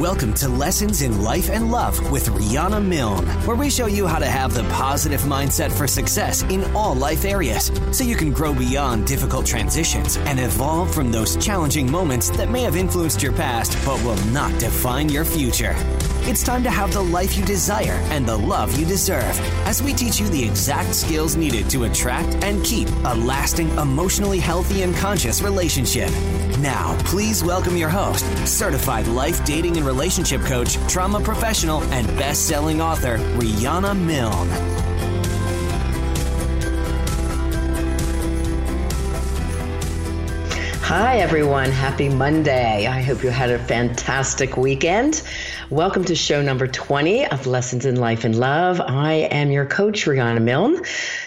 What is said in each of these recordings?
Welcome to Lessons in Life and Love with Rihanna Milne, where we show you how to have the positive mindset for success in all life areas so you can grow beyond difficult transitions and evolve from those challenging moments that may have influenced your past but will not define your future. It's time to have the life you desire and the love you deserve as we teach you the exact skills needed to attract and keep a lasting, emotionally healthy, and conscious relationship. Now, please welcome your host, certified life dating and relationship coach, trauma professional, and best selling author, Rihanna Milne. Hi, everyone. Happy Monday. I hope you had a fantastic weekend. Welcome to show number 20 of Lessons in Life and Love. I am your coach, Rihanna Milne,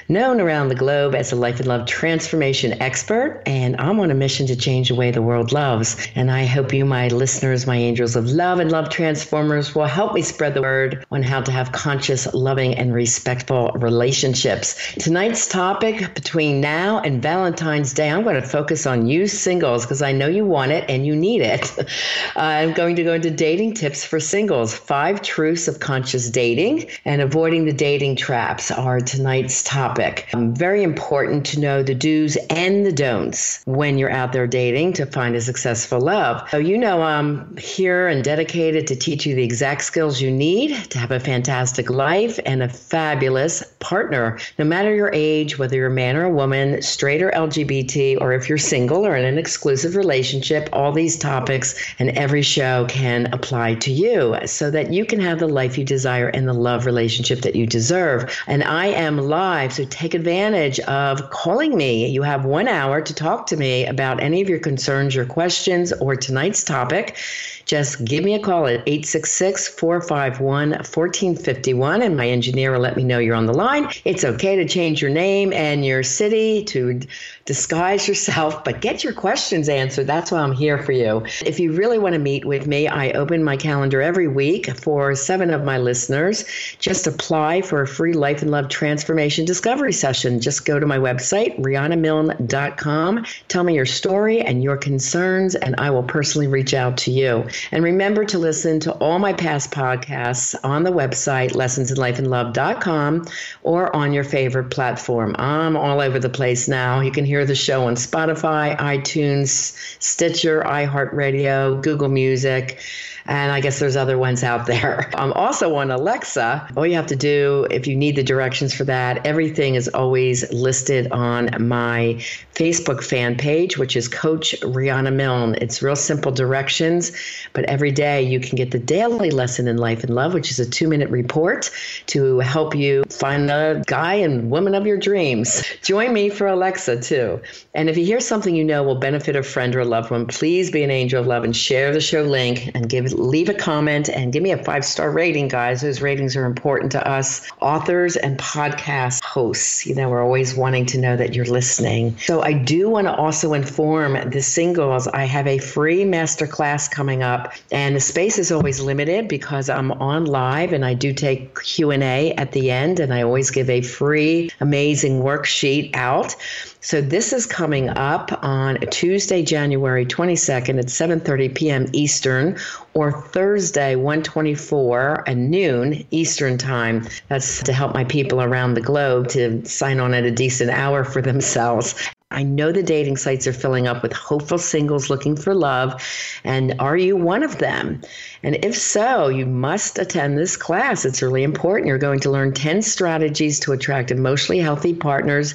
known around the globe as a life and love transformation expert, and I'm on a mission to change the way the world loves. And I hope you, my listeners, my angels of love and love transformers, will help me spread the word on how to have conscious, loving, and respectful relationships. Tonight's topic between now and Valentine's Day, I'm going to focus on you singles because I know you want it and you need it. I'm going to go into dating tips for singles. Five truths of conscious dating and avoiding the dating traps are tonight's topic. Um, very important to know the do's and the don'ts when you're out there dating to find a successful love. So, you know, I'm here and dedicated to teach you the exact skills you need to have a fantastic life and a fabulous partner. No matter your age, whether you're a man or a woman, straight or LGBT, or if you're single or in an exclusive relationship, all these topics and every show can apply to you so that you can have the life you desire and the love relationship that you deserve. And I am live, so take advantage of calling me. You have one hour to talk to me about any of your concerns, your questions, or tonight's topic just give me a call at 866 451 1451 and my engineer will let me know you're on the line. It's okay to change your name and your city to disguise yourself, but get your questions answered. That's why I'm here for you. If you really want to meet with me, I open my calendar every week for seven of my listeners. Just apply for a free life and love transformation discovery session. Just go to my website, rihannamilne.com. Tell me your story and your concerns, and I will personally reach out to you. And remember to listen to all my past podcasts on the website, lessonsinlifeandlove.com, or on your favorite platform. I'm all over the place now. You can hear the show on Spotify, iTunes, Stitcher, iHeartRadio, Google Music. And I guess there's other ones out there. I'm um, also on Alexa. All you have to do, if you need the directions for that, everything is always listed on my Facebook fan page, which is Coach Rihanna Milne. It's real simple directions, but every day you can get the daily lesson in life and love, which is a two minute report to help you find the guy and woman of your dreams. Join me for Alexa too. And if you hear something you know will benefit a friend or a loved one, please be an angel of love and share the show link and give leave a comment and give me a five star rating, guys. Those ratings are important to us, authors and podcast hosts. You know, we're always wanting to know that you're listening. So I do want to also inform the singles. I have a free masterclass coming up, and the space is always limited because I'm on live and I do take Q and A at the end, and I always give a free, amazing worksheet out. So this is coming up on Tuesday, January 22nd at 7:30 p.m. Eastern or Thursday 124 at noon Eastern time. That's to help my people around the globe to sign on at a decent hour for themselves. I know the dating sites are filling up with hopeful singles looking for love. And are you one of them? And if so, you must attend this class. It's really important. You're going to learn 10 strategies to attract emotionally healthy partners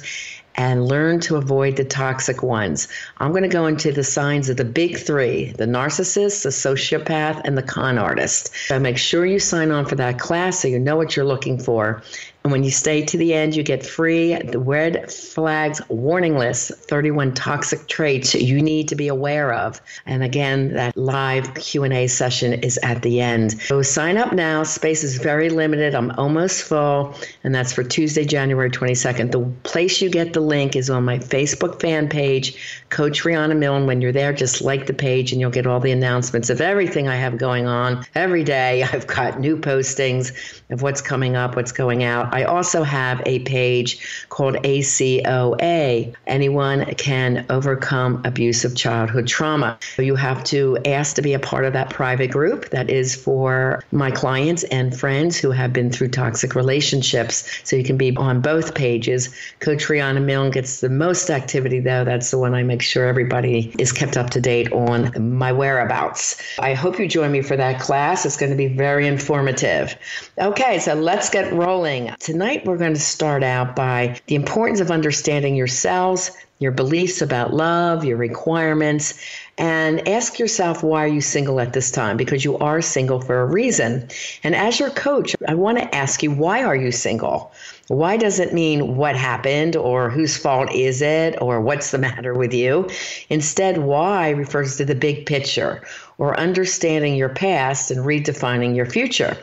and learn to avoid the toxic ones. I'm going to go into the signs of the big three the narcissist, the sociopath, and the con artist. So make sure you sign on for that class so you know what you're looking for. And when you stay to the end, you get free the red flags warning list 31 toxic traits you need to be aware of. And again, that live Q&A session is at the end. So sign up now. Space is very limited. I'm almost full, and that's for Tuesday, January 22nd. The place you get the link is on my Facebook fan page, Coach Rihanna Milne. When you're there, just like the page and you'll get all the announcements of everything I have going on every day. I've got new postings of what's coming up, what's going out. I also have a page called ACOA. Anyone can overcome abusive childhood trauma. You have to ask to be a part of that private group that is for my clients and friends who have been through toxic relationships. So you can be on both pages. Coach Rihanna Milne gets the most activity, though. That's the one I make sure everybody is kept up to date on my whereabouts. I hope you join me for that class. It's going to be very informative. Okay, so let's get rolling. Tonight, we're going to start out by the importance of understanding yourselves, your beliefs about love, your requirements, and ask yourself why are you single at this time because you are single for a reason. And as your coach, I want to ask you why are you single? Why doesn't mean what happened or whose fault is it or what's the matter with you. Instead, why refers to the big picture or understanding your past and redefining your future.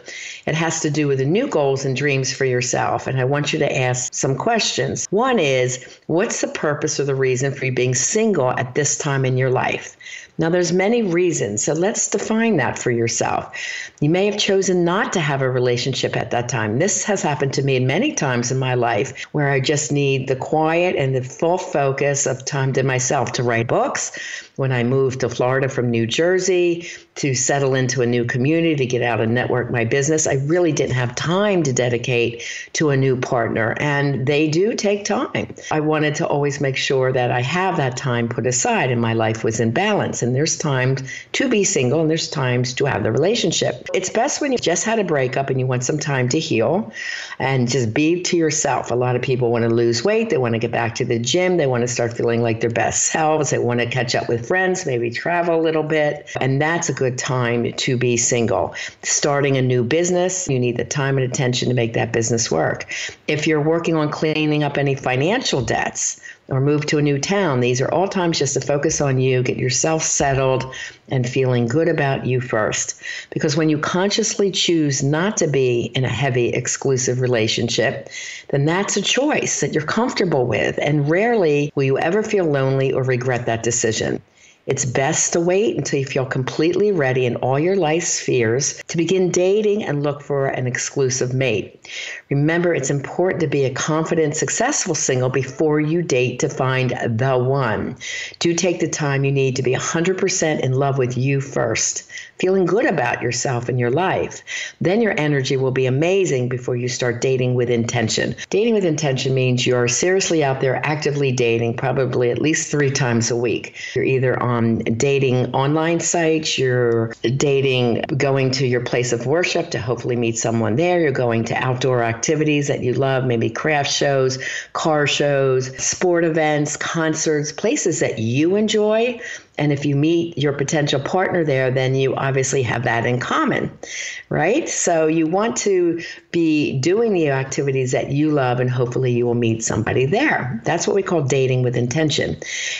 It has to do with the new goals and dreams for yourself. And I want you to ask some questions. One is, what's the purpose or the reason for you being single at this time in your life? Now there's many reasons, so let's define that for yourself. You may have chosen not to have a relationship at that time. This has happened to me many times in my life where I just need the quiet and the full focus of time to myself to write books. When I moved to Florida from New Jersey to settle into a new community to get out and network my business, I really didn't have time to dedicate to a new partner. And they do take time. I wanted to always make sure that I have that time put aside and my life was in balance. And there's times to be single and there's times to have the relationship. It's best when you just had a breakup and you want some time to heal and just be to yourself. A lot of people want to lose weight, they want to get back to the gym, they want to start feeling like their best selves, they want to catch up with friends, maybe travel a little bit. And that's a good time to be single. Starting a new business, you need the time and attention to make that business work. If you're working on cleaning up any financial debts, or move to a new town. These are all times just to focus on you, get yourself settled, and feeling good about you first. Because when you consciously choose not to be in a heavy, exclusive relationship, then that's a choice that you're comfortable with. And rarely will you ever feel lonely or regret that decision. It's best to wait until you feel completely ready in all your life spheres to begin dating and look for an exclusive mate. Remember, it's important to be a confident, successful single before you date to find the one. Do take the time you need to be 100% in love with you first feeling good about yourself and your life. Then your energy will be amazing before you start dating with intention. Dating with intention means you're seriously out there actively dating, probably at least three times a week. You're either on dating online sites, you're dating going to your place of worship to hopefully meet someone there, you're going to outdoor activities that you love, maybe craft shows, car shows, sport events, concerts, places that you enjoy and if you meet your potential partner there, then you obviously have that in common, right? So you want to be doing the activities that you love, and hopefully you will meet somebody there. That's what we call dating with intention.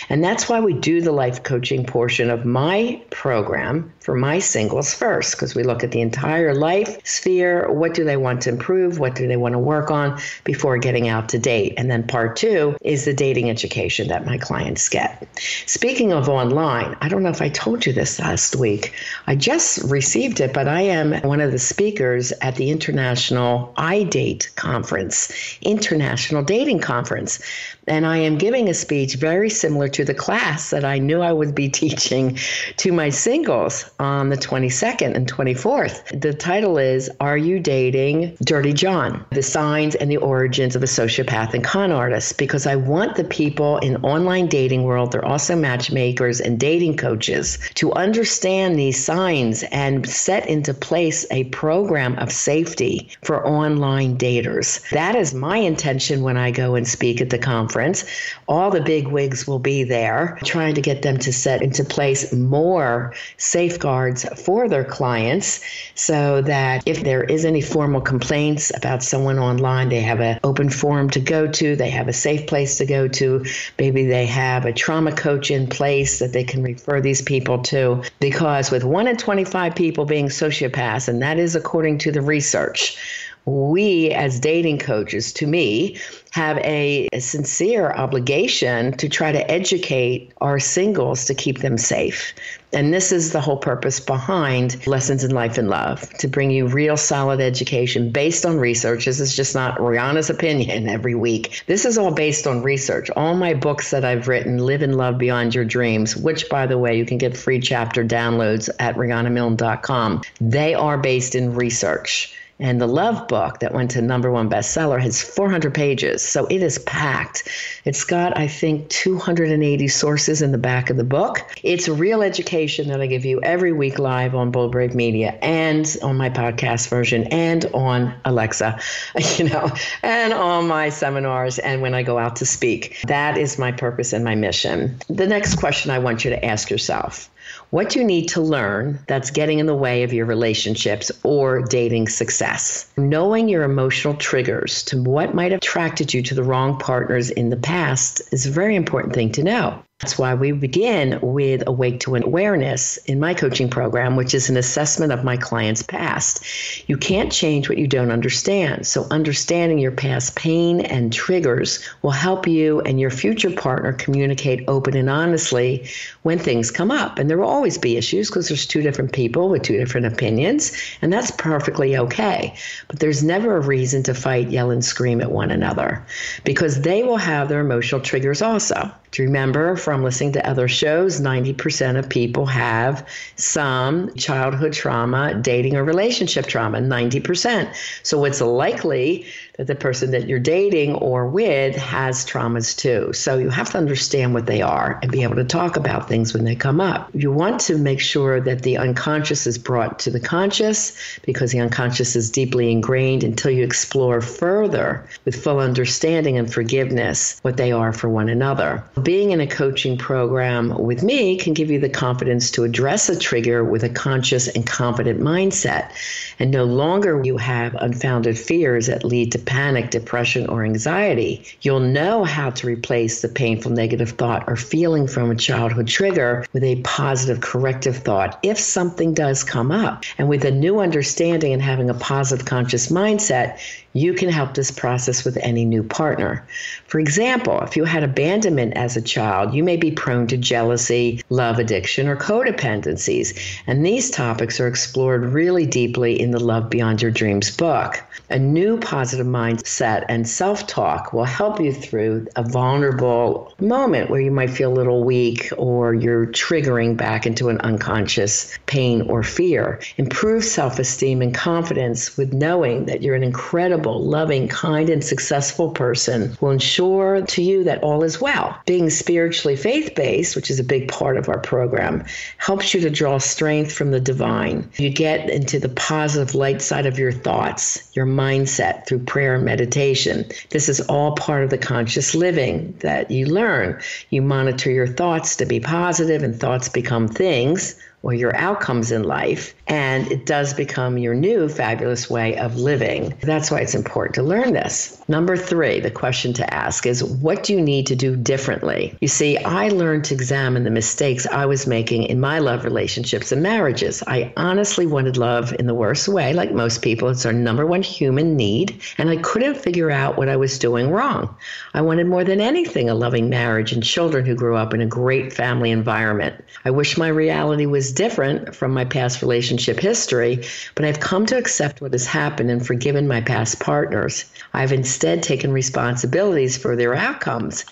And that's why we do the life coaching portion of my program for my singles first, because we look at the entire life sphere. What do they want to improve? What do they want to work on before getting out to date? And then part two is the dating education that my clients get. Speaking of online, I don't know if I told you this last week. I just received it, but I am one of the speakers at the International iDate Conference, International Dating Conference. And I am giving a speech very similar to the class that I knew I would be teaching to my singles on the 22nd and 24th. The title is Are You Dating Dirty John? The Signs and the Origins of a Sociopath and Con Artist. Because I want the people in online dating world, they're also matchmakers and dating coaches, to understand these signs and set into place a program of safety for online daters. That is my intention when I go and speak at the conference. All the big wigs will be there, trying to get them to set into place more safeguards for their clients so that if there is any formal complaints about someone online, they have an open forum to go to, they have a safe place to go to. Maybe they have a trauma coach in place that they can refer these people to. Because with one in 25 people being sociopaths, and that is according to the research, we as dating coaches, to me, have a, a, sincere obligation to try to educate our singles to keep them safe. And this is the whole purpose behind Lessons in Life and Love to bring you real solid education based on research. This is just not Rihanna's opinion every week. This is all based on research. All my books that I've written, Live and Love Beyond Your Dreams, which, by the way, you can get free chapter downloads at RihannaMilne.com, they are based in research. And the Love book that went to number one bestseller has 400 pages. So it is packed. It's got, I think, 280 sources in the back of the book. It's real education that I give you every week live on Bold Brave Media and on my podcast version and on Alexa, you know, and on my seminars and when I go out to speak. That is my purpose and my mission. The next question I want you to ask yourself what you need to learn that's getting in the way of your relationships or dating success. Knowing your emotional triggers to what might have attracted you to the wrong partners in the past is a very important thing to know. That's why we begin with Awake to an Awareness in my coaching program, which is an assessment of my client's past. You can't change what you don't understand. So, understanding your past pain and triggers will help you and your future partner communicate open and honestly when things come up. And there will always be issues because there's two different people with two different opinions, and that's perfectly okay. But there's never a reason to fight, yell, and scream at one another because they will have their emotional triggers also. You remember from listening to other shows, 90% of people have some childhood trauma, dating or relationship trauma, 90%. So it's likely that the person that you're dating or with has traumas too. So you have to understand what they are and be able to talk about things when they come up. You want to make sure that the unconscious is brought to the conscious because the unconscious is deeply ingrained until you explore further with full understanding and forgiveness what they are for one another. Being in a coaching program with me can give you the confidence to address a trigger with a conscious and competent mindset. And no longer you have unfounded fears that lead to panic, depression, or anxiety, you'll know how to replace the painful negative thought or feeling from a childhood trigger with a positive corrective thought if something does come up. And with a new understanding and having a positive conscious mindset, you can help this process with any new partner. For example, if you had abandonment as a child, you may be prone to jealousy, love addiction, or codependencies. And these topics are explored really deeply in the Love Beyond Your Dreams book. A new positive mindset and self talk will help you through a vulnerable moment where you might feel a little weak or you're triggering back into an unconscious pain or fear. Improve self esteem and confidence with knowing that you're an incredible, loving, kind, and successful person will ensure to you that all is well. Being spiritually faith based, which is a big part of our program, helps you to draw strength from the divine. You get into the positive light side of your thoughts, your mindset through prayer and meditation. This is all part of the conscious living that you learn. You monitor your thoughts to be positive, and thoughts become things or your outcomes in life. And it does become your new fabulous way of living. That's why it's important to learn this. Number three, the question to ask is what do you need to do differently? You see, I learned to examine the mistakes I was making in my love relationships and marriages. I honestly wanted love in the worst way, like most people. It's our number one human need. And I couldn't figure out what I was doing wrong. I wanted more than anything a loving marriage and children who grew up in a great family environment. I wish my reality was different from my past relationship history, but I've come to accept what has happened and forgiven my past partners. I've instead taken responsibilities for their outcomes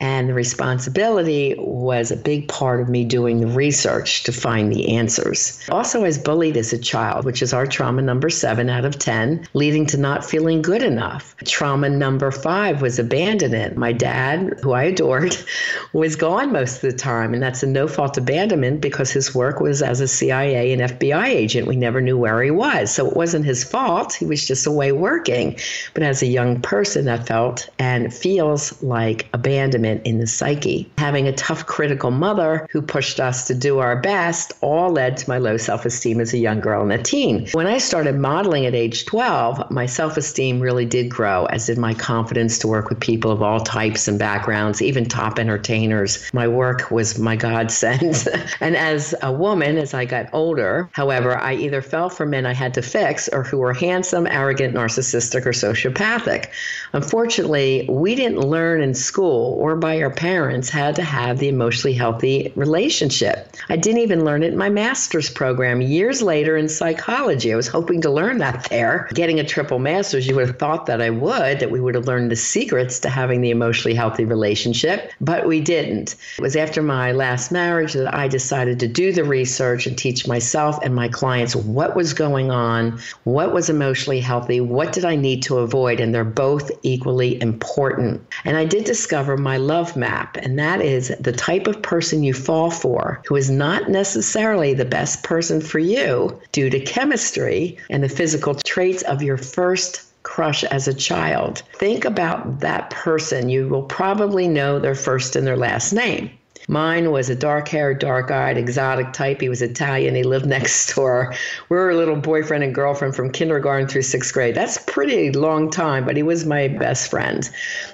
and the responsibility was a big part of me doing the research to find the answers. Also, I was bullied as a child, which is our trauma number seven out of 10, leading to not feeling good enough. Trauma number five was abandonment. My dad, who I adored, was gone most of the time, and that's a no fault abandonment because his work was as a CIA and FBI agent. We never knew where he was. So it wasn't his fault. He was just away working. But as a young person, that felt and feels like abandonment in the psyche. Having a tough, critical mother who pushed us to do our best all led to my low self esteem as a young girl and a teen. When I started modeling at age 12, my self esteem really did grow, as did my confidence to work with people of all types and backgrounds, even top entertainers. My work was my godsend. and as a woman, as I got older, however, I either fell for men I had to fix or who were handsome, arrogant, narcissistic, or sociopathic. Unfortunately, we didn't learn in school or by our parents how to have the emotionally healthy relationship. I didn't even learn it in my master's program years later in psychology. I was hoping to learn that there. Getting a triple master's, you would have thought that I would, that we would have learned the secrets to having the emotionally healthy relationship, but we didn't. It was after my last marriage that I decided to do the research and teach myself and my clients what was going on, what was emotionally healthy, what did I need to avoid, and they're both equally important. And I did discover my love map, and that is the type of person you fall for who is not necessarily the best person for you due to chemistry and the physical traits of your first crush as a child. Think about that person. You will probably know their first and their last name. Mine was a dark haired, dark eyed, exotic type. He was Italian. He lived next door. We were a little boyfriend and girlfriend from kindergarten through sixth grade. That's pretty long time, but he was my best friend.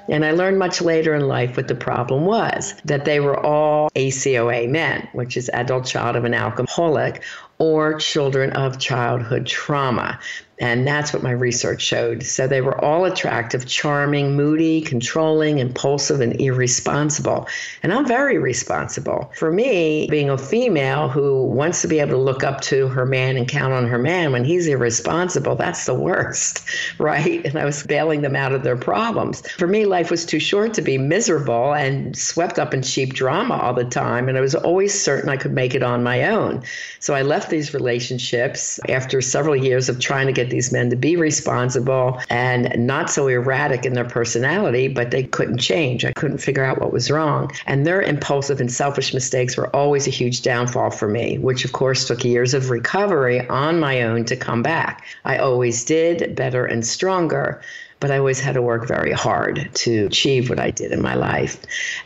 And I learned much later in life what the problem was that they were all ACOA men, which is adult child of an alcoholic, or children of childhood trauma. And that's what my research showed. So they were all attractive, charming, moody, controlling, impulsive, and irresponsible. And I'm very responsible. For me, being a female who wants to be able to look up to her man and count on her man when he's irresponsible, that's the worst, right? And I was bailing them out of their problems. For me, life was too short to be miserable and swept up in cheap drama all the time. And I was always certain I could make it on my own. So I left these relationships after several years of trying to get these men to be responsible and not so erratic in their personality, but they couldn't change. I couldn't figure out what was wrong. And their impulsive and selfish mistakes were always a huge downfall for me, which of course took years of recovery on my own to come back. I always did better and stronger but I always had to work very hard to achieve what I did in my life.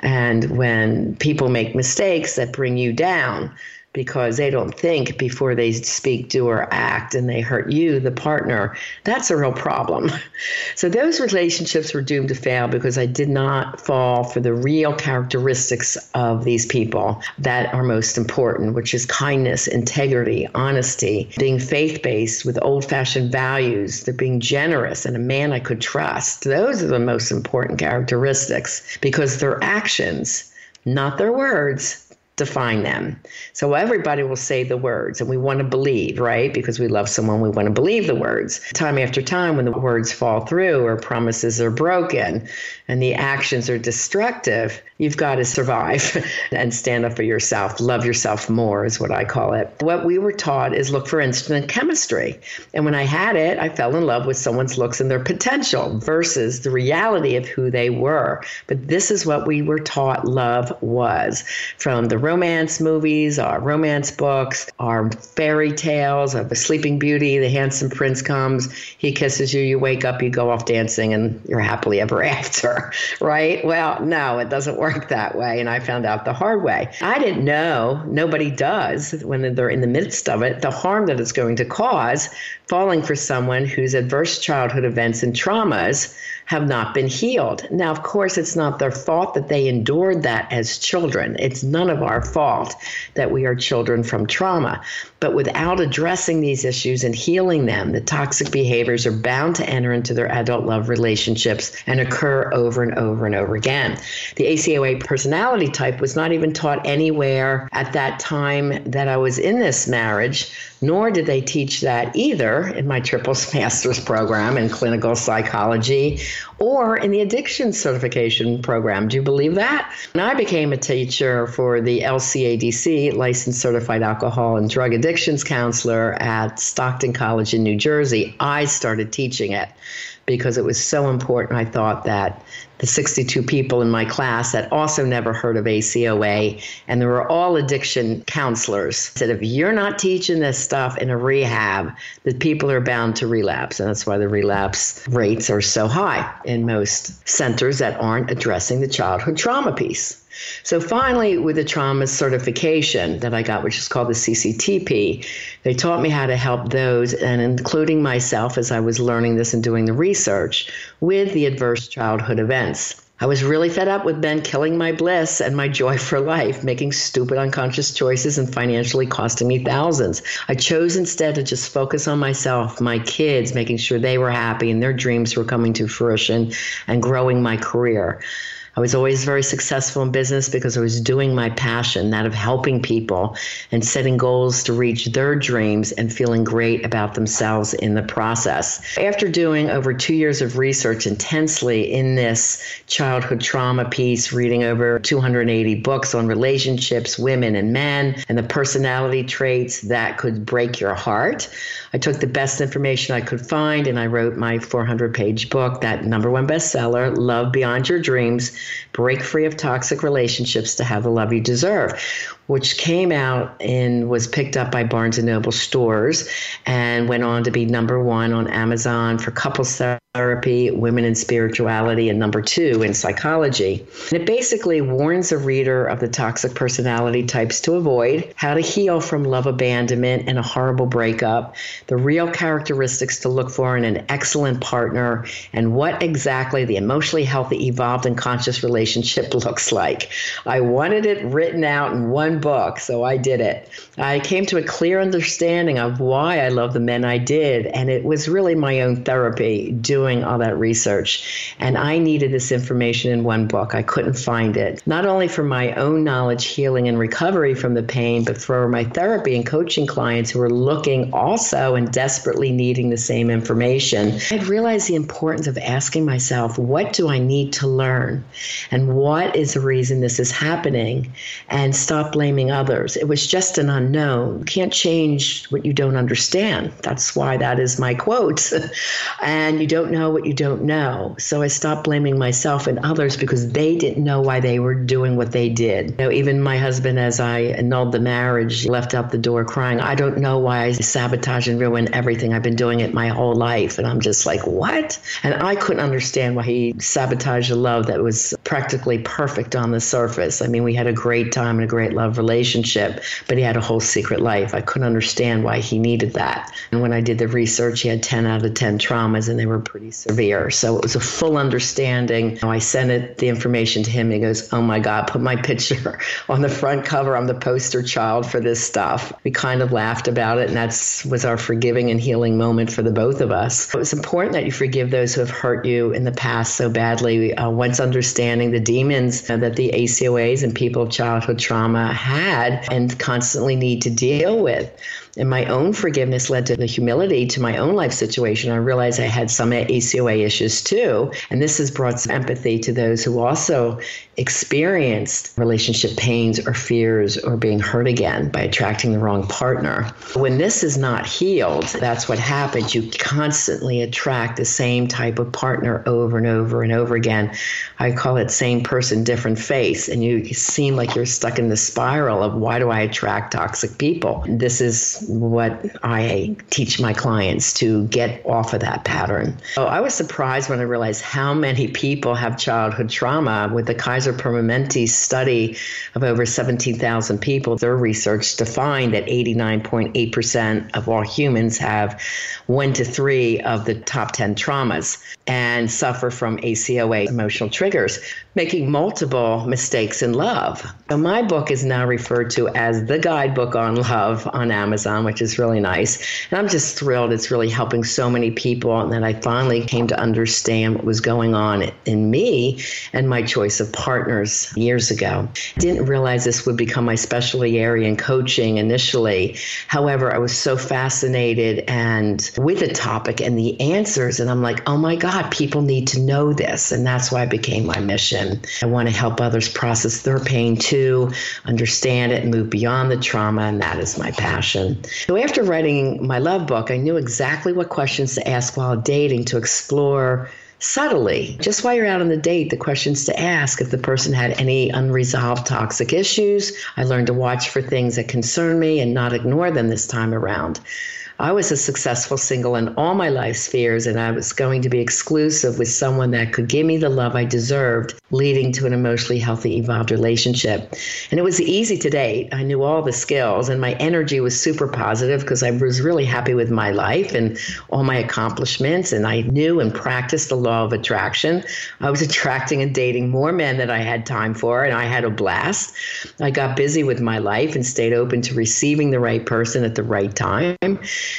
And when people make mistakes that bring you down, because they don't think before they speak, do, or act, and they hurt you, the partner, that's a real problem. So those relationships were doomed to fail because I did not fall for the real characteristics of these people that are most important, which is kindness, integrity, honesty, being faith based with old fashioned values, they're being generous, and a man I could trust. Those are the most important characteristics because their actions, not their words, define them. So everybody will say the words, and we want to believe, right? Because we love someone, we want to believe the words. Time after time, when the words fall through or promises are broken and the actions are destructive, you've got to survive and stand up for yourself. Love yourself more is what I call it. What we were taught is look for instant chemistry. And when I had it, I fell in love with someone's looks and their potential versus the reality of who they were. But this is what we were taught love was from the romance movies, our romance books, our fairy tales of the Sleeping Beauty, the handsome prince comes, he kisses you, you wake up, you go off dancing, and you're happily ever after, right? Well, no, it doesn't work that way. And I found out the hard way. I didn't know, nobody does when they're in the midst of it, the harm that it's going to cause falling for someone whose adverse childhood events and traumas have not been healed. Now, of course, it's not their fault that they endured that as children. It's none of our fault that we are children from trauma. But without addressing these issues and healing them, the toxic behaviors are bound to enter into their adult love relationships and occur over and over and over again. The ACOA personality type was not even taught anywhere at that time that I was in this marriage nor did they teach that either in my triple master's program in clinical psychology or in the addiction certification program. Do you believe that? And I became a teacher for the LCADC, Licensed Certified Alcohol and Drug addictions counselor at Stockton College in New Jersey, I started teaching it because it was so important. I thought that the 62 people in my class that also never heard of ACOA, and they were all addiction counselors, said if you're not teaching this stuff in a rehab, the people are bound to relapse. And that's why the relapse rates are so high in most centers that aren't addressing the childhood trauma piece. So finally, with the trauma certification that I got, which is called the CCTP, they taught me how to help those, and including myself as I was learning this and doing the research, with the adverse childhood events. I was really fed up with Ben killing my bliss and my joy for life, making stupid unconscious choices and financially costing me thousands. I chose instead to just focus on myself, my kids, making sure they were happy and their dreams were coming to fruition and growing my career. I was always very successful in business because I was doing my passion, that of helping people and setting goals to reach their dreams and feeling great about themselves in the process. After doing over two years of research intensely in this childhood trauma piece, reading over 280 books on relationships, women and men, and the personality traits that could break your heart, I took the best information I could find and I wrote my 400 page book, that number one bestseller, Love Beyond Your Dreams Break Free of Toxic Relationships to Have the Love You Deserve, which came out and was picked up by Barnes and Noble stores and went on to be number one on Amazon for couples therapy, women in spirituality, and number two in psychology. And it basically warns a reader of the toxic personality types to avoid, how to heal from love abandonment and a horrible breakup, the real characteristics to look for in an excellent partner, and what exactly the emotionally healthy, evolved, and conscious relationship looks like. I wanted it written out in one book, so I did it. I came to a clear understanding of why I love the men I did, and it was really my own therapy doing all that research. And I needed this information in one book. I couldn't find it, not only for my own knowledge, healing, and recovery from the pain, but for my therapy and coaching clients who were looking also and desperately needing the same information. I realized the importance of asking myself, what do I need to learn? And what is the reason this is happening? And stop blaming blaming others. It was just an unknown. You can't change what you don't understand. That's why that is my quote. and you don't know what you don't know. So I stopped blaming myself and others because they didn't know why they were doing what they did. You know, even my husband, as I annulled the marriage, left out the door crying. I don't know why I sabotage and ruin everything. I've been doing it my whole life. And I'm just like, what? And I couldn't understand why he sabotaged a love that was practically perfect on the surface. I mean, we had a great time and a great love relationship, but he had a whole secret life. I couldn't understand why he needed that. And when I did the research, he had 10 out of 10 traumas and they were pretty severe. So it was a full understanding. I sent it, the information to him. He goes, Oh my God, put my picture on the front cover. I'm the poster child for this stuff. We kind of laughed about it, and that was our forgiving and healing moment for the both of us. It was important that you forgive those who have hurt you in the past so badly. Uh, once understanding the demons uh, that the ACOAs and people of childhood trauma had and constantly need to deal with. And my own forgiveness led to the humility to my own life situation. I realized I had some ACOA issues too. And this has brought some empathy to those who also experienced relationship pains or fears or being hurt again by attracting the wrong partner. When this is not healed, that's what happens. You constantly attract the same type of partner over and over and over again. I call it same person, different face. And you seem like you're stuck in the spiral of why do I attract toxic people? This is what I teach my clients to get off of that pattern. So I was surprised when I realized how many people have childhood trauma with the Kaiser Permanente study of over 17,000 people. Their research defined that 89.8% of all humans have one to three of the top 10 traumas and suffer from ACOA emotional triggers, making multiple mistakes in love. So, my book is now referred to as the guidebook on love on Amazon, which is really nice. And I'm just thrilled it's really helping so many people and that I finally came to understand what was going on in me and my choice of partners years ago. Didn't realize this would become my specialty area in coaching initially. However, I was so fascinated and with the topic and the answers, and I'm like, oh my God people need to know this. And that's why it became my mission. I want to help others process their pain too, understand it, and move beyond the trauma, and that is my passion. So, after writing my love book, I knew exactly what questions to ask while dating to explore subtly, just while you're out on the date, the questions to ask if the person had any unresolved toxic issues. I learned to watch for things that concern me and not ignore them this time around. I was a successful single in all my life spheres, and I was going to be exclusive with someone that could give me the love I deserved, leading to an emotionally healthy, evolved relationship. And it was easy to date. I knew all the skills, and my energy was super positive because I was really happy with my life and all my accomplishments. And I knew and practiced the law of attraction. I was attracting and dating more men than I had time for, and I had a blast. I got busy with my life and stayed open to receiving the right person at the right time.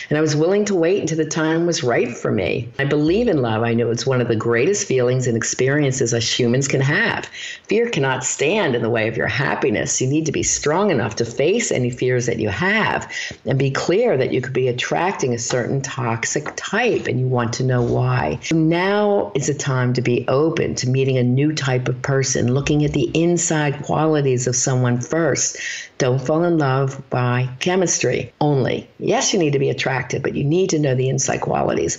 And I was willing to wait until the time was right for me. I believe in love. I know it's one of the greatest feelings and experiences us humans can have. Fear cannot stand in the way of your happiness. You need to be strong enough to face any fears that you have and be clear that you could be attracting a certain toxic type and you want to know why. Now is a time to be open to meeting a new type of person, looking at the inside qualities of someone first. Don't fall in love by chemistry only. Yes, you need to be attractive, but you need to know the inside qualities.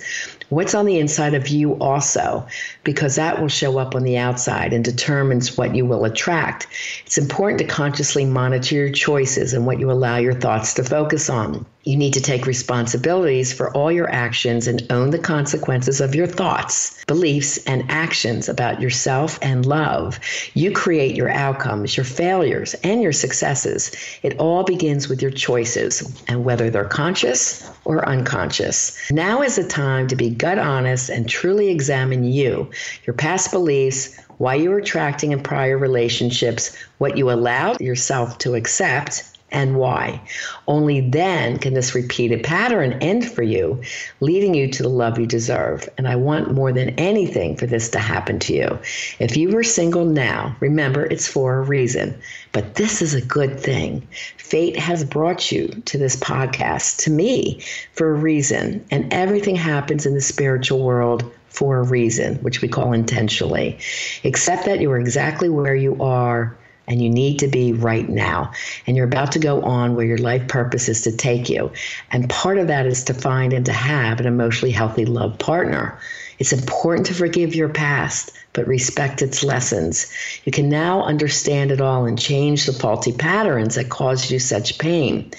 What's on the inside of you also, because that will show up on the outside and determines what you will attract. It's important to consciously monitor your choices and what you allow your thoughts to focus on. You need to take responsibilities for all your actions and own the consequences of your thoughts, beliefs, and actions about yourself and love. You create your outcomes, your failures, and your successes. It all begins with your choices and whether they're conscious or unconscious. Now is the time to be gut honest and truly examine you, your past beliefs, why you were attracting in prior relationships, what you allowed yourself to accept, and why. Only then can this repeated pattern end for you, leading you to the love you deserve. And I want more than anything for this to happen to you. If you were single now, remember it's for a reason. But this is a good thing. Fate has brought you to this podcast, to me, for a reason. And everything happens in the spiritual world for a reason, which we call intentionally. Accept that you are exactly where you are and you need to be right now. And you're about to go on where your life purpose is to take you. And part of that is to find and to have an emotionally healthy love partner. It's important to forgive your past, but respect its lessons. You can now understand it all and change the faulty patterns that caused you such pain.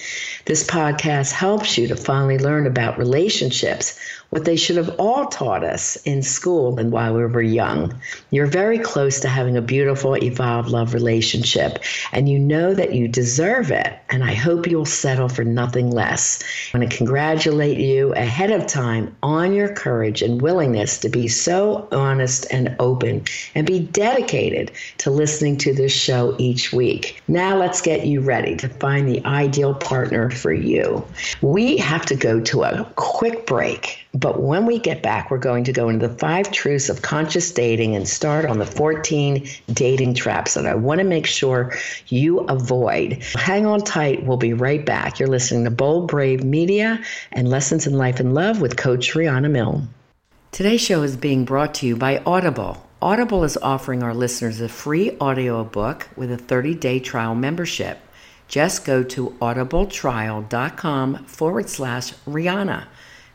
This podcast helps you to finally learn about relationships what they should have all taught us in school and while we were young. You're very close to having a beautiful, evolved love relationship, and you know that you deserve it. And I hope you'll settle for nothing less. I want to congratulate you ahead of time on your courage and willingness to be so honest and open and be dedicated to listening to this show each week. Now, let's get you ready to find the ideal partner for you. We have to go to a quick break. But when we get back, we're going to go into the five truths of conscious dating and start on the 14 dating traps that I want to make sure you avoid. Hang on tight. We'll be right back. You're listening to Bold Brave Media and Lessons in Life and Love with Coach Rihanna Milne. Today's show is being brought to you by Audible. Audible is offering our listeners a free audio book with a 30 day trial membership. Just go to audibletrial.com forward slash Rihanna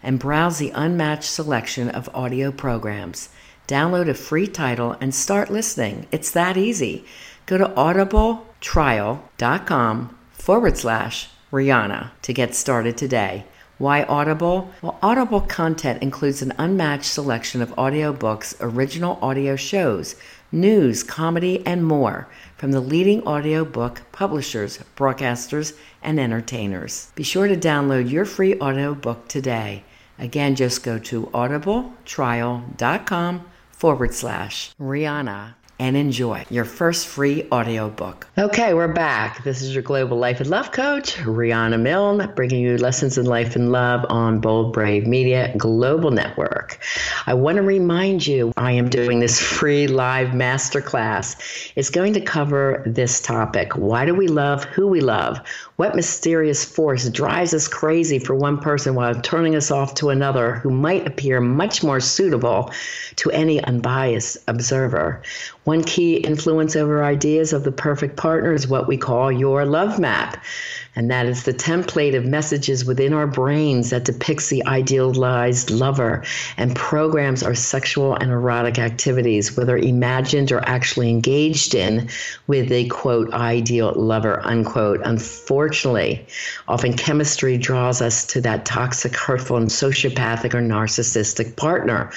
and browse the unmatched selection of audio programs. Download a free title and start listening. It's that easy. Go to audibletrial.com forward slash Rihanna to get started today. Why Audible? Well, Audible content includes an unmatched selection of audiobooks, original audio shows, news, comedy, and more from the leading audiobook publishers, broadcasters, and entertainers. Be sure to download your free audiobook today. Again, just go to audibletrial.com forward slash Rihanna and enjoy your first free audiobook. Okay, we're back. This is your Global Life and Love Coach, Rihanna Milne, bringing you lessons in life and love on Bold Brave Media Global Network. I want to remind you I am doing this free live masterclass. It's going to cover this topic Why do we love who we love? What mysterious force drives us crazy for one person while turning us off to another who might appear much more suitable to any unbiased observer? One key influence over ideas of the perfect partner is what we call your love map. And that is the template of messages within our brains that depicts the idealized lover and programs our sexual and erotic activities, whether imagined or actually engaged in, with a quote, ideal lover, unquote. Unfortunately, often chemistry draws us to that toxic, hurtful, and sociopathic or narcissistic partner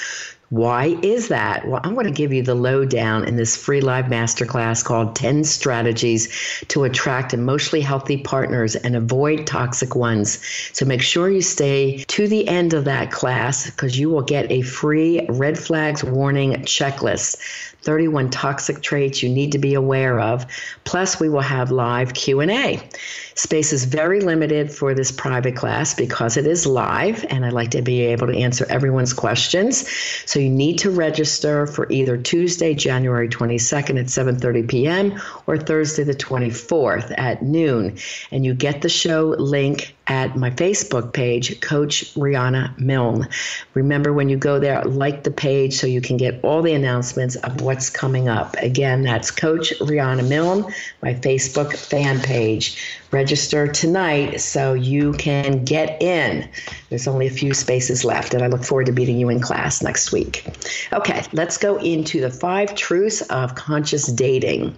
why is that? Well, I'm going to give you the lowdown in this free live masterclass called 10 Strategies to Attract Emotionally Healthy Partners and Avoid Toxic Ones. So make sure you stay to the end of that class because you will get a free red flags warning checklist 31 toxic traits you need to be aware of. Plus, we will have live Q&A. Space is very limited for this private class because it is live and I'd like to be able to answer everyone's questions. So you need to register for either Tuesday, January 22nd at 7:30 p.m. or Thursday the 24th at noon. And you get the show link at my Facebook page, Coach Rihanna Milne. Remember when you go there, like the page so you can get all the announcements of what's coming up. Again, that's Coach Rihanna Milne, my Facebook fan page. Register tonight so you can get in. There's only a few spaces left, and I look forward to meeting you in class next week. Okay, let's go into the five truths of conscious dating.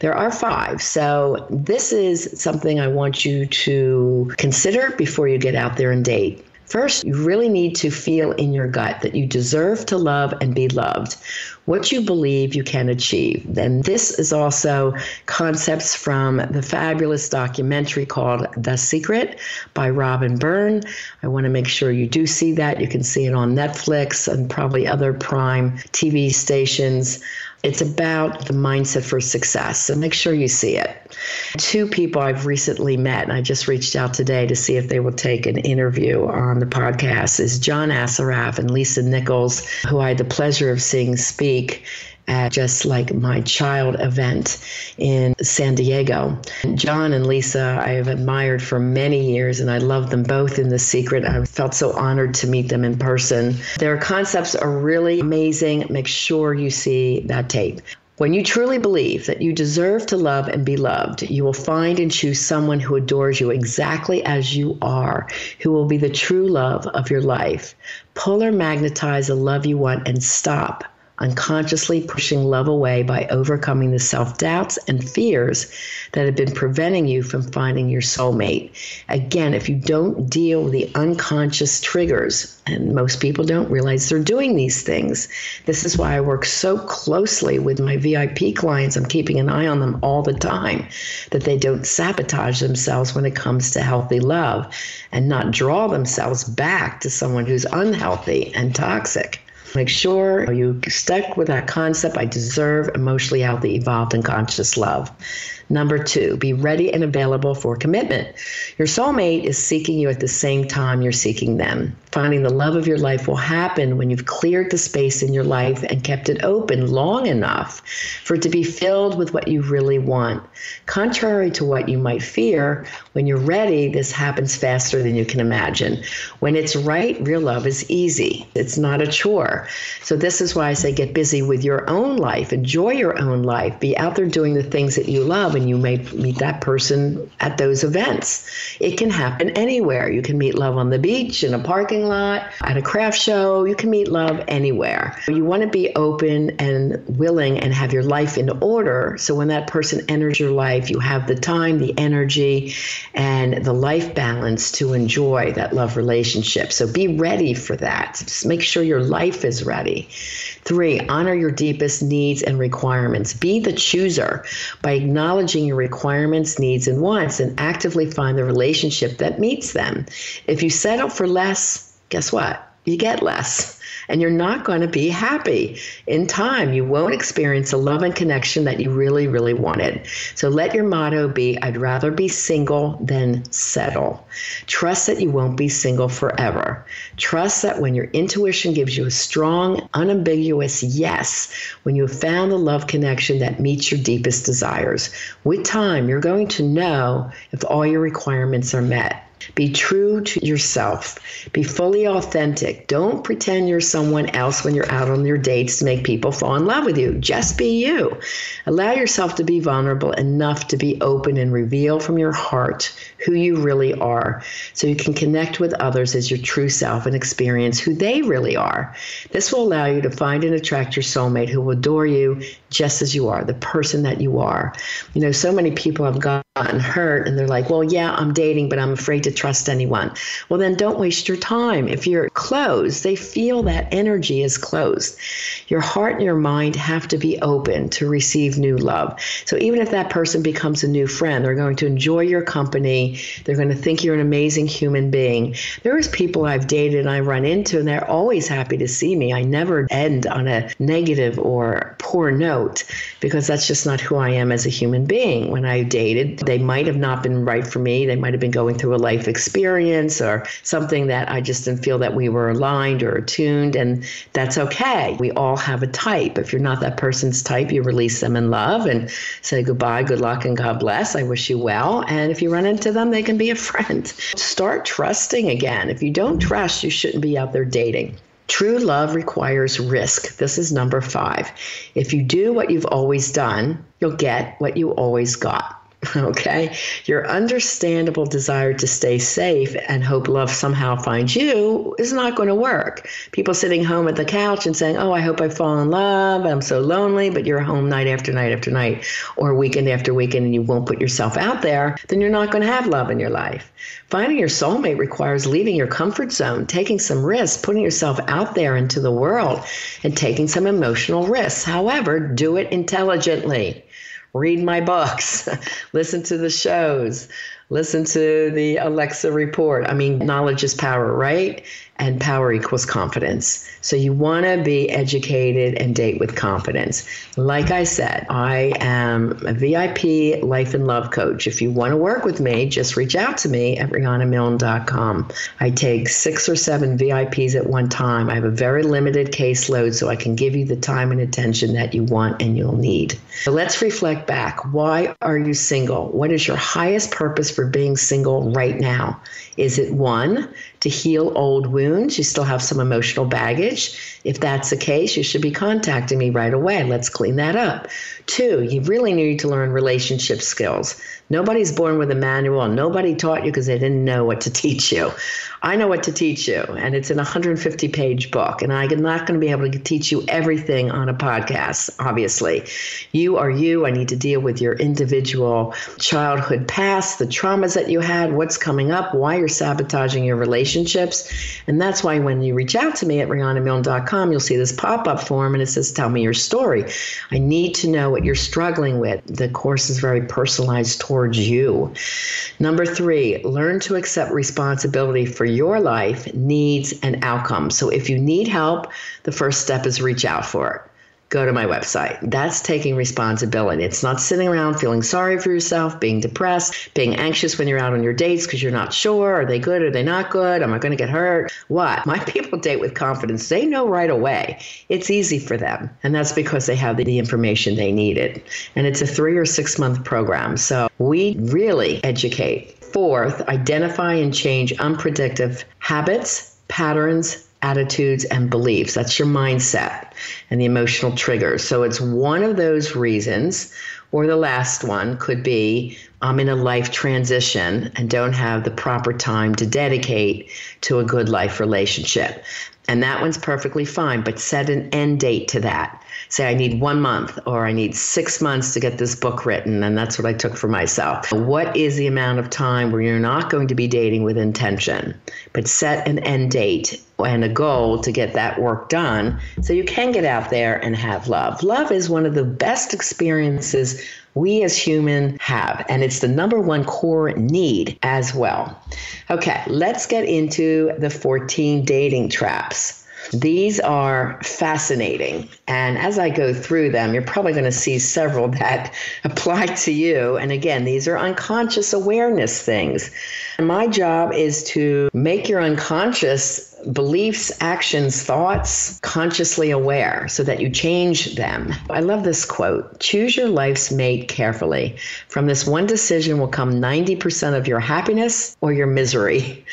There are five, so this is something I want you to consider before you get out there and date. First, you really need to feel in your gut that you deserve to love and be loved, what you believe you can achieve. And this is also concepts from the fabulous documentary called The Secret by Rhonda Byrne. I want to make sure you do see that. You can see it on Netflix and probably other prime TV stations. It's about the mindset for success. So make sure you see it. Two people I've recently met, and I just reached out today to see if they will take an interview on the podcast, is John Assaraf and Lisa Nichols, who I had the pleasure of seeing speak at just like my child event in San Diego. John and Lisa, I have admired for many years, and I love them both in The Secret. I felt so honored to meet them in person. Their concepts are really amazing. Make sure you see that tape. When you truly believe that you deserve to love and be loved, you will find and choose someone who adores you exactly as you are, who will be the true love of your life. Pull or magnetize the love you want and stop unconsciously pushing love away by overcoming the self doubts and fears that have been preventing you from finding your soulmate. Again, if you don't deal with the unconscious triggers, and most people don't realize they're doing these things, this is why I work so closely with my VIP clients. I'm keeping an eye on them all the time that they don't sabotage themselves when it comes to healthy love and not draw themselves back to someone who's unhealthy and toxic. Make sure you stuck with that concept. I deserve emotionally healthy, evolved, and conscious love. Number two, be ready and available for commitment. Your soulmate is seeking you at the same time you're seeking them. Finding the love of your life will happen when you've cleared the space in your life and kept it open long enough for it to be filled with what you really want. Contrary to what you might fear, when you're ready, this happens faster than you can imagine. When it's right, real love is easy, it's not a chore. So, this is why I say get busy with your own life, enjoy your own life, be out there doing the things that you love, and you may meet that person at those events. It can happen anywhere. You can meet love on the beach, in a parking lot, at a craft show. You can meet love anywhere. You want to be open and willing and have your life in order. So when that person enters your life, you have the time, the energy, and the life balance to enjoy that love relationship. So be ready for that. Just make sure your life is ready. Three, honor your deepest needs and requirements. Be the chooser by acknowledging your requirements, needs, and wants and actively find the relationship that meets them. If you settle for less, guess what? You get less and you're not going to be happy. In time, you won't experience the love and connection that you really, really wanted. So let your motto be I'd rather be single than settle. Trust that you won't be single forever. Trust that when your intuition gives you a strong, unambiguous yes, when you have found the love connection that meets your deepest desires, with time, you're going to know if all your requirements are met. Be true to yourself. Be fully authentic. Don't pretend you're someone else when you're out on your dates to make people fall in love with you. Just be you. Allow yourself to be vulnerable enough to be open and reveal from your heart who you really are so you can connect with others as your true self and experience who they really are. This will allow you to find and attract your soulmate who will adore you just as you are, the person that you are. You know, so many people have gotten hurt and they're like, well, yeah, I'm dating, but I'm afraid to trust anyone. Well, then don't waste your time. If you're closed, they feel that energy is closed. Your heart and your mind have to be open to receive new love. So even if that person becomes a new friend, they're going to enjoy your company. They're going to think you're an amazing human being. There is people I've dated and I run into, and they're always happy to see me. I never end on a negative or poor note because that's just not who I am as a human being. When I dated, they might have not been right for me. They might have been going through a life experience or something that I just didn't feel that we were aligned or attuned, and that's okay. We all have a type. If you're not that person's type, you release them in love and say goodbye, good luck, and God bless. I wish you well. And if you run into them, they can be a friend. Start trusting again. If you don't trust, you shouldn't be out there dating. True love requires risk. This is number five. If you do what you've always done, you'll get what you always got. Okay. Your understandable desire to stay safe and hope love somehow finds you is not going to work. People sitting home at the couch and saying, Oh, I hope I fall in love. I'm so lonely, but you're home night after night after night or weekend after weekend and you won't put yourself out there, then you're not going to have love in your life. Finding your soulmate requires leaving your comfort zone, taking some risks, putting yourself out there into the world, and taking some emotional risks. However, do it intelligently read my books, listen to the shows, listen to the Alexa report. I mean, knowledge is power, right? And power equals confidence. So you want to be educated and date with confidence. Like I said, I am a VIP life and love coach. If you want to work with me, just reach out to me at RhondaMilne.com. I take six or seven VIPs at one time. I have a very limited caseload, so I can give you the time and attention that you want and you'll need. So let's reflect back. Why are you single? What is your highest purpose for being single right now? Is it one, to heal old wounds? You still have some emotional baggage. If that's the case, you should be contacting me right away. Let's clean that up. Two, you really need to learn relationship skills. Nobody's born with a manual. Nobody taught you because they didn't know what to teach you. I know what to teach you, and it's an 150 page book. And I'm not going to be able to teach you everything on a podcast, obviously. You are you. I need to deal with your individual childhood past, the traumas that you had, what's coming up, why you're sabotaging your relationships. And that's why when you reach out to me at RhondaMilne.com, you'll see this pop up form and it says, Tell me your story. I need to know what you're struggling with. The course is very personalized towards you. Number three, learn to accept responsibility for your life, needs, and outcomes. So if you need help, the first step is reach out for it go to my website. That's taking responsibility. It's not sitting around feeling sorry for yourself, being depressed, being anxious when you're out on your dates because you're not sure. Are they good? Are they not good? Am I going to get hurt? What? My people date with confidence. They know right away. It's easy for them. And that's because they have the information they needed. And it's a three or six month program. So we really educate. Fourth, identify and change unpredictable habits, patterns, attitudes, and beliefs. That's your mindset and the emotional triggers. So it's one of those reasons, or the last one could be I'm in a life transition and don't have the proper time to dedicate to a good life relationship. And that one's perfectly fine, but set an end date to that. Say, I need one month or I need six months to get this book written. And that's what I took for myself. What is the amount of time where you're not going to be dating with intention, but set an end date and a goal to get that work done so you can get out there and have love. Love is one of the best experiences we as human have, and it's the number one core need as well. Okay, let's get into the 14 dating traps. These are fascinating. And as I go through them, you're probably going to see several that apply to you. And again, these are unconscious awareness things. My job is to make your unconscious beliefs, actions, thoughts, consciously aware so that you change them. I love this quote Choose your life's mate carefully. From this one decision will come 90% of your happiness or your misery.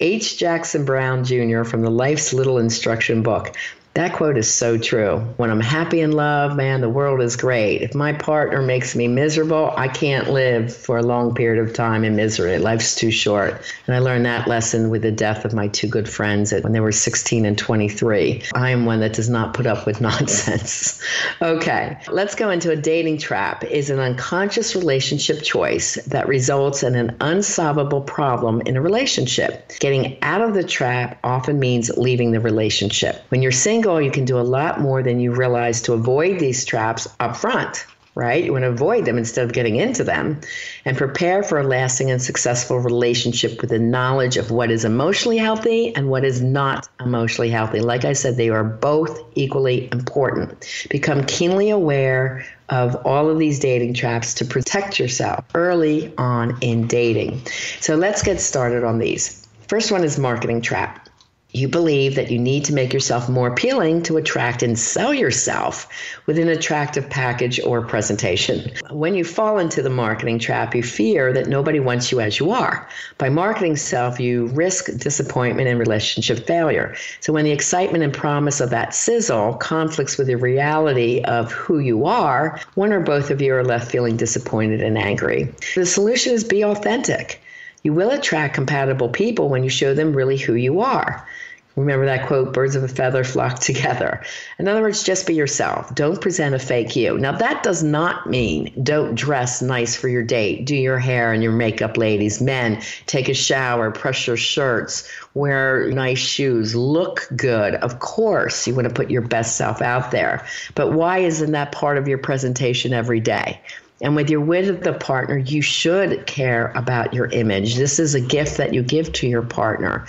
H. Jackson Brown Jr. from the Life's Little Instruction book. That quote is so true. When I'm happy in love, man, the world is great. If my partner makes me miserable, I can't live for a long period of time in misery. Life's too short. And I learned that lesson with the death of my two good friends when they were 16 and 23. I am one that does not put up with nonsense. okay, let's go into a dating trap is an unconscious relationship choice that results in an unsolvable problem in a relationship. Getting out of the trap often means leaving the relationship. When you're single, you can do a lot more than you realize to avoid these traps up front right? You want to avoid them instead of getting into them and prepare for a lasting and successful relationship with the knowledge of what is emotionally healthy and what is not emotionally healthy. Like I said, they are both equally important. Become keenly aware of all of these dating traps to protect yourself early on in dating. So let's get started on these. First one is marketing trap. You believe that you need to make yourself more appealing to attract and sell yourself with an attractive package or presentation. When you fall into the marketing trap, you fear that nobody wants you as you are. By marketing self, you risk disappointment and relationship failure. So when the excitement and promise of that sizzle conflicts with the reality of who you are, one or both of you are left feeling disappointed and angry. The solution is be authentic. You will attract compatible people when you show them really who you are. Remember that quote, birds of a feather flock together. In other words, just be yourself. Don't present a fake you. Now, that does not mean don't dress nice for your date, do your hair and your makeup, ladies. Men, take a shower, press your shirts, wear nice shoes, look good. Of course, you want to put your best self out there. But why isn't that part of your presentation every day? And with your with the partner, you should care about your image. This is a gift that you give to your partner.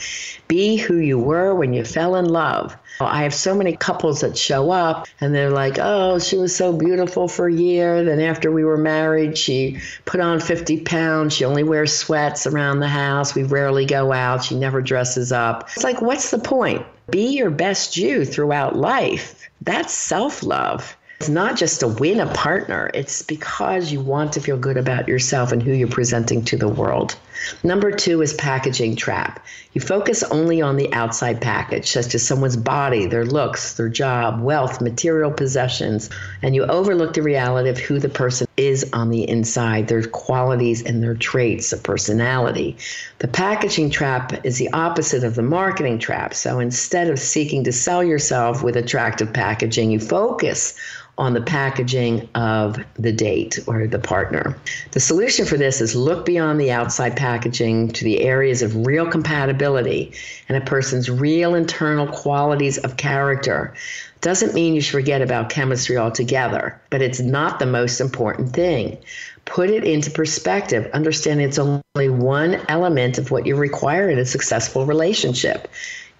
Be who you were when you fell in love. I have so many couples that show up and they're like, oh, she was so beautiful for a year. Then after we were married, she put on 50 pounds. She only wears sweats around the house. We rarely go out. She never dresses up. It's like, what's the point? Be your best you throughout life. That's self love. It's not just to win a partner, it's because you want to feel good about yourself and who you're presenting to the world. Number two is packaging trap. You focus only on the outside package, such as someone's body, their looks, their job, wealth, material possessions, and you overlook the reality of who the person is on the inside, their qualities and their traits of personality. The packaging trap is the opposite of the marketing trap. So instead of seeking to sell yourself with attractive packaging, you focus on the packaging of the date or the partner. The solution for this is look beyond the outside packaging to the areas of real compatibility and a person's real internal qualities of character. Doesn't mean you should forget about chemistry altogether, but it's not the most important thing. Put it into perspective. Understand it's only one element of what you require in a successful relationship.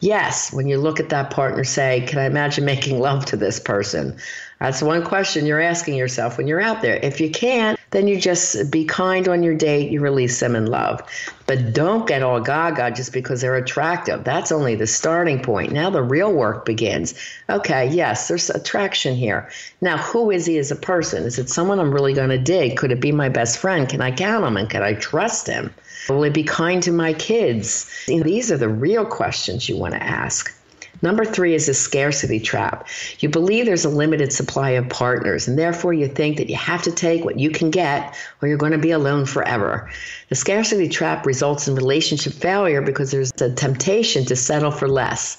Yes, when you look at that partner, say, Can I imagine making love to this person? That's one question you're asking yourself when you're out there. If you can't, then you just be kind on your date, you release them in love. But don't get all gaga just because they're attractive. That's only the starting point. Now the real work begins. Okay, yes, there's attraction here. Now, who is he as a person? Is it someone I'm really going to dig? Could it be my best friend? Can I count him and can I trust him? Will he be kind to my kids? These are the real questions you want to ask. Number three is a scarcity trap. You believe there's a limited supply of partners, and therefore you think that you have to take what you can get or you're going to be alone forever. The scarcity trap results in relationship failure because there's a temptation to settle for less.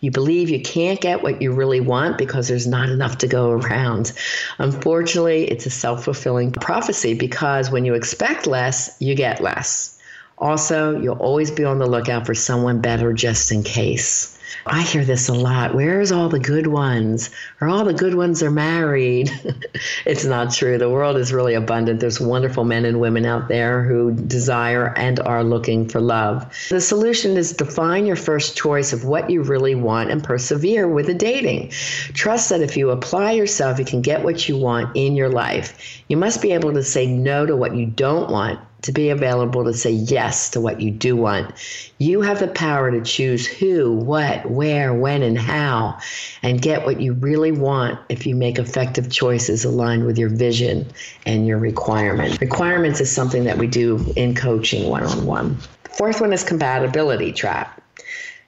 You believe you can't get what you really want because there's not enough to go around. Unfortunately, it's a self fulfilling prophecy because when you expect less, you get less. Also, you'll always be on the lookout for someone better just in case. I hear this a lot. Where's all the good ones? Or all the good ones are married. it's not true. The world is really abundant. There's wonderful men and women out there who desire and are looking for love. The solution is define your first choice of what you really want and persevere with the dating. Trust that if you apply yourself, you can get what you want in your life. You must be able to say no to what you don't want to be available to say yes to what you do want. You have the power to choose who, what, where, when, and how, and get what you really want if you make effective choices aligned with your vision and your requirement. Requirements is something that we do in coaching one on one. Fourth one is compatibility trap.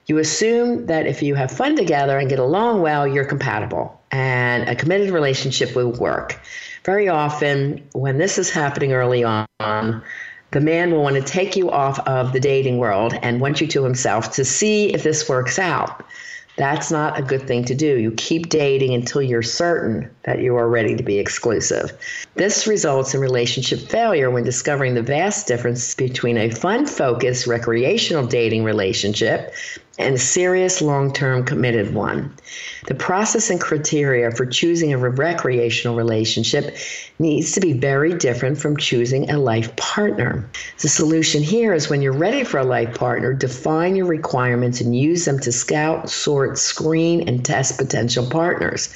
You assume that if you have fun together and get along well, you're compatible and a committed relationship will work. Very often, when this is happening early on, the man will want to take you off of the dating world and want you to himself to see if this works out. That's not a good thing to do. You keep dating until you're certain that you are ready to be exclusive. This results in relationship failure when discovering the vast difference between a fun focused recreational dating relationship and a serious long term committed one. The process and criteria for choosing a recreational relationship needs to be very different from choosing a life partner. The solution here is when you're ready for a life partner, define your requirements and use them to scout, sort, screen, and test potential partners.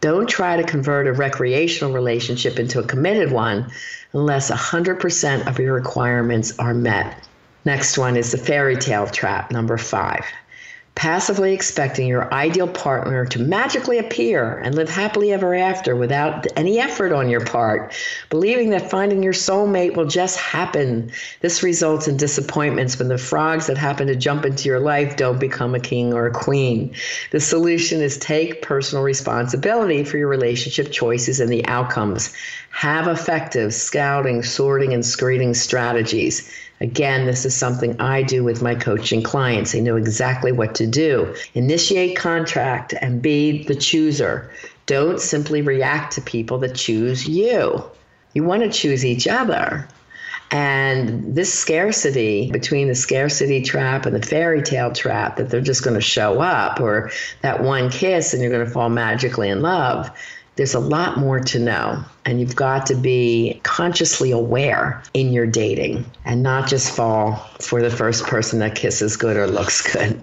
Don't try to convert a recreational relationship into a committed one unless 100% of your requirements are met. Next one is the fairy tale trap, number five passively expecting your ideal partner to magically appear and live happily ever after without any effort on your part, believing that finding your soulmate will just happen. This results in disappointments when the frogs that happen to jump into your life don't become a king or a queen. The solution is take personal responsibility for your relationship choices and the outcomes. Have effective scouting, sorting, and screening strategies. Again, this is something I do with my coaching clients. They know exactly what to do. Initiate contract and be the chooser. Don't simply react to people that choose you. You want to choose each other. And this scarcity between the scarcity trap and the fairy tale trap that they're just going to show up, or that one kiss and you're going to fall magically in love, there's a lot more to know. And you've got to be consciously aware in your dating and not just fall for the first person that kisses good or looks good.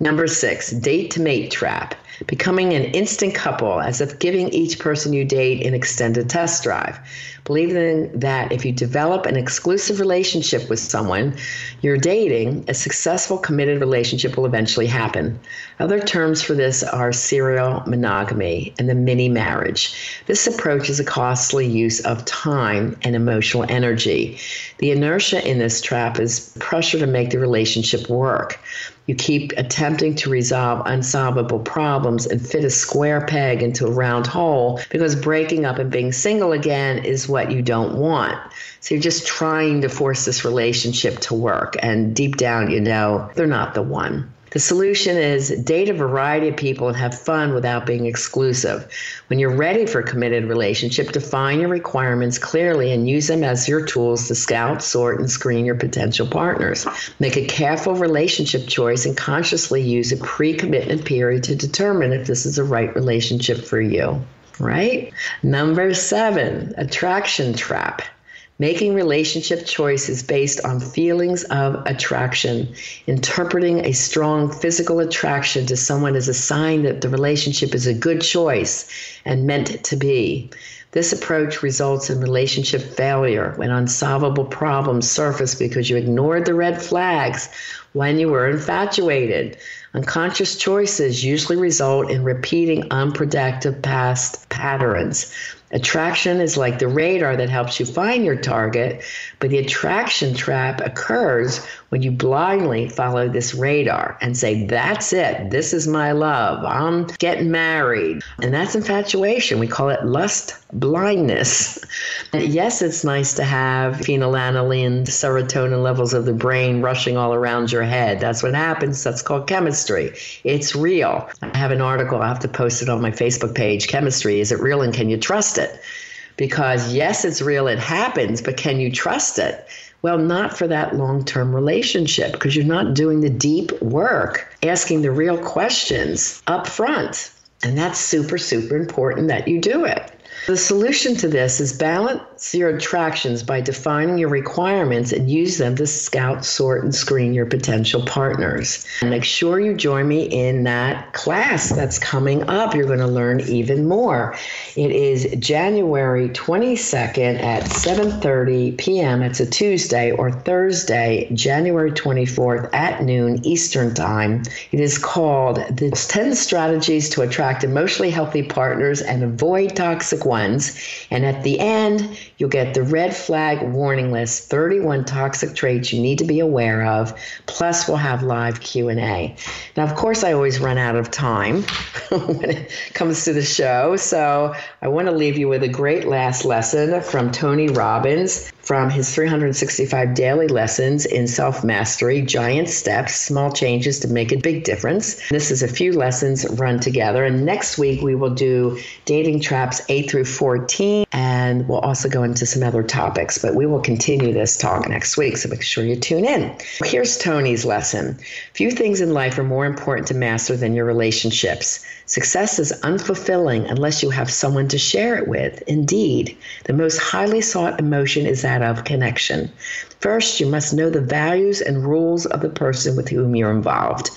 Number six, date to mate trap. Becoming an instant couple as if giving each person you date an extended test drive believing that if you develop an exclusive relationship with someone you're dating, a successful committed relationship will eventually happen. Other terms for this are serial monogamy and the mini marriage. This approach is a costly use of time and emotional energy. The inertia in this trap is pressure to make the relationship work. You keep attempting to resolve unsolvable problems and fit a square peg into a round hole because breaking up and being single again is what you don't want. So you're just trying to force this relationship to work. And deep down, you know, they're not the one. The solution is date a variety of people and have fun without being exclusive. When you're ready for a committed relationship, define your requirements clearly and use them as your tools to scout, sort, and screen your potential partners. Make a careful relationship choice and consciously use a pre commitment period to determine if this is the right relationship for you. Right? Number seven, attraction trap making relationship choices based on feelings of attraction. Interpreting a strong physical attraction to someone as a sign that the relationship is a good choice and meant to be. This approach results in relationship failure when unsolvable problems surface because you ignored the red flags when you were infatuated. Unconscious choices usually result in repeating unproductive past patterns. Attraction is like the radar that helps you find your target, but the attraction trap occurs when you blindly follow this radar and say, That's it. This is my love. I'm getting married. And that's infatuation. We call it lust blindness. yes, it's nice to have phenylalanine, serotonin levels of the brain rushing all around your head. That's what happens. That's called chemistry. It's real. I have an article, I have to post it on my Facebook page. Chemistry, is it real and can you trust it? Because yes, it's real, it happens, but can you trust it? Well, not for that long term relationship because you're not doing the deep work, asking the real questions up front. And that's super, super important that you do it. The solution to this is balance your attractions by defining your requirements and use them to scout, sort, and screen your potential partners. Make sure you join me in that class that's coming up. You're going to learn even more. It is January 22nd at 7:30 p.m. It's a Tuesday or Thursday, January 24th at noon Eastern Time. It is called the 10 strategies to attract emotionally healthy partners and avoid toxic ones. And at the end, you'll get the red flag warning list, 31 toxic traits you need to be aware of. Plus, we'll have live Q&A. Now, of course, I always run out of time when it comes to the show. So I want to leave you with a great last lesson from Tony Robbins from his 365 daily lessons in self mastery, giant steps, small changes to make a big difference. This is a few lessons run together. And next week we will do dating traps 8 through 14, and we'll also go into some other topics. But we will continue this talk next week, so make sure you tune in. Here's Tony's lesson Few things in life are more important to master than your relationships. Success is unfulfilling unless you have someone to share it with. Indeed, the most highly sought emotion is that of connection. First, you must know the values and rules of the person with whom you're involved.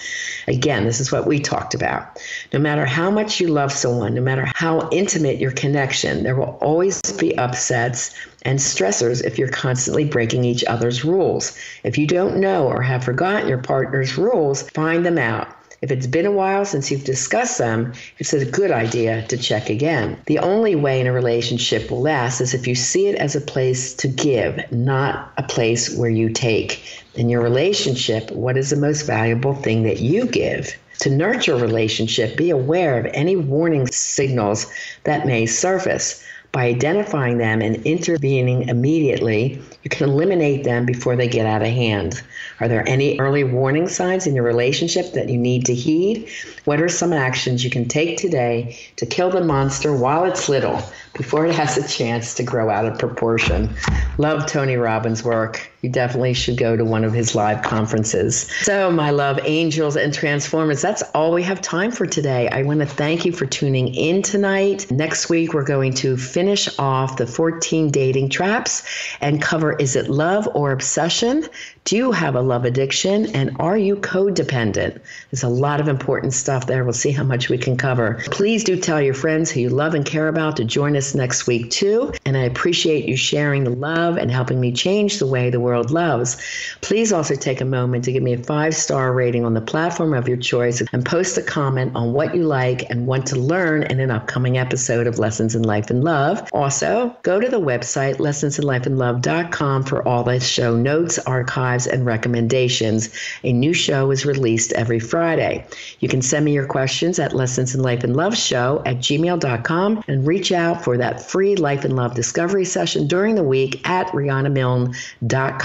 Again, this is what we talked about. No matter how much you love someone, no matter how intimate your connection, there will always be upsets and stressors if you're constantly breaking each other's rules. If you don't know or have forgotten your partner's rules, find them out. If it's been a while since you've discussed them, it's a good idea to check again. The only way in a relationship will last is if you see it as a place to give, not a place where you take. In your relationship, what is the most valuable thing that you give? To nurture a relationship, be aware of any warning signals that may surface. By identifying them and intervening immediately, you can eliminate them before they get out of hand. Are there any early warning signs in your relationship that you need to heed? What are some actions you can take today to kill the monster while it's little before it has a chance to grow out of proportion? Love Tony Robbins' work. You definitely should go to one of his live conferences. So, my love, angels and transformers, that's all we have time for today. I want to thank you for tuning in tonight. Next week, we're going to finish off the 14 dating traps and cover is it love or obsession? Do you have a love addiction? And are you codependent? There's a lot of important stuff there. We'll see how much we can cover. Please do tell your friends who you love and care about to join us next week, too. And I appreciate you sharing the love and helping me change the way the world loves. Please also take a moment to give me a five star rating on the platform of your choice and post a comment on what you like and want to learn in an upcoming episode of Lessons in Life and Love. Also, go to the website lessonsinlifeandlove.com for all the show notes, archives, archives, and recommendations. A new show is released every Friday. You can send me your questions at Lessons in Life and Love Show at gmail.com and reach out for that free Life and Love discovery session during the week at RhondaMilne.com.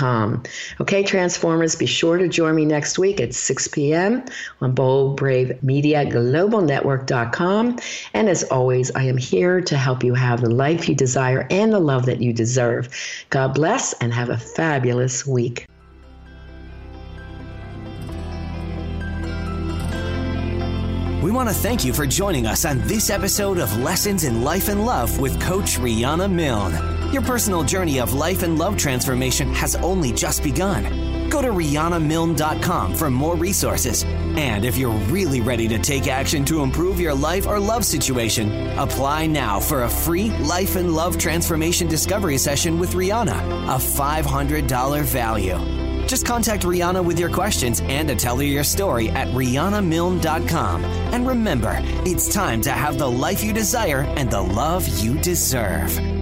Okay, Transformers, be sure to join me next week at 6 p.m. on Bold Brave Media Global Network.com. And as always, I am here to help you have the life you desire and the love that you deserve. God bless and have a fabulous week. We want to thank you for joining us on this episode of Lessons in Life and Love with Coach Rhonda Milne. Your personal journey of life and love transformation has only just begun. Go to RhondaMilne.com for more resources. And if you're really ready to take action to improve your life or love situation, apply now for a free life and love transformation discovery session with Rhonda, a $500 value. Just contact Rhonda with your questions and to tell her your story at RhondaMilne.com. And remember, it's time to have the life you desire and the love you deserve.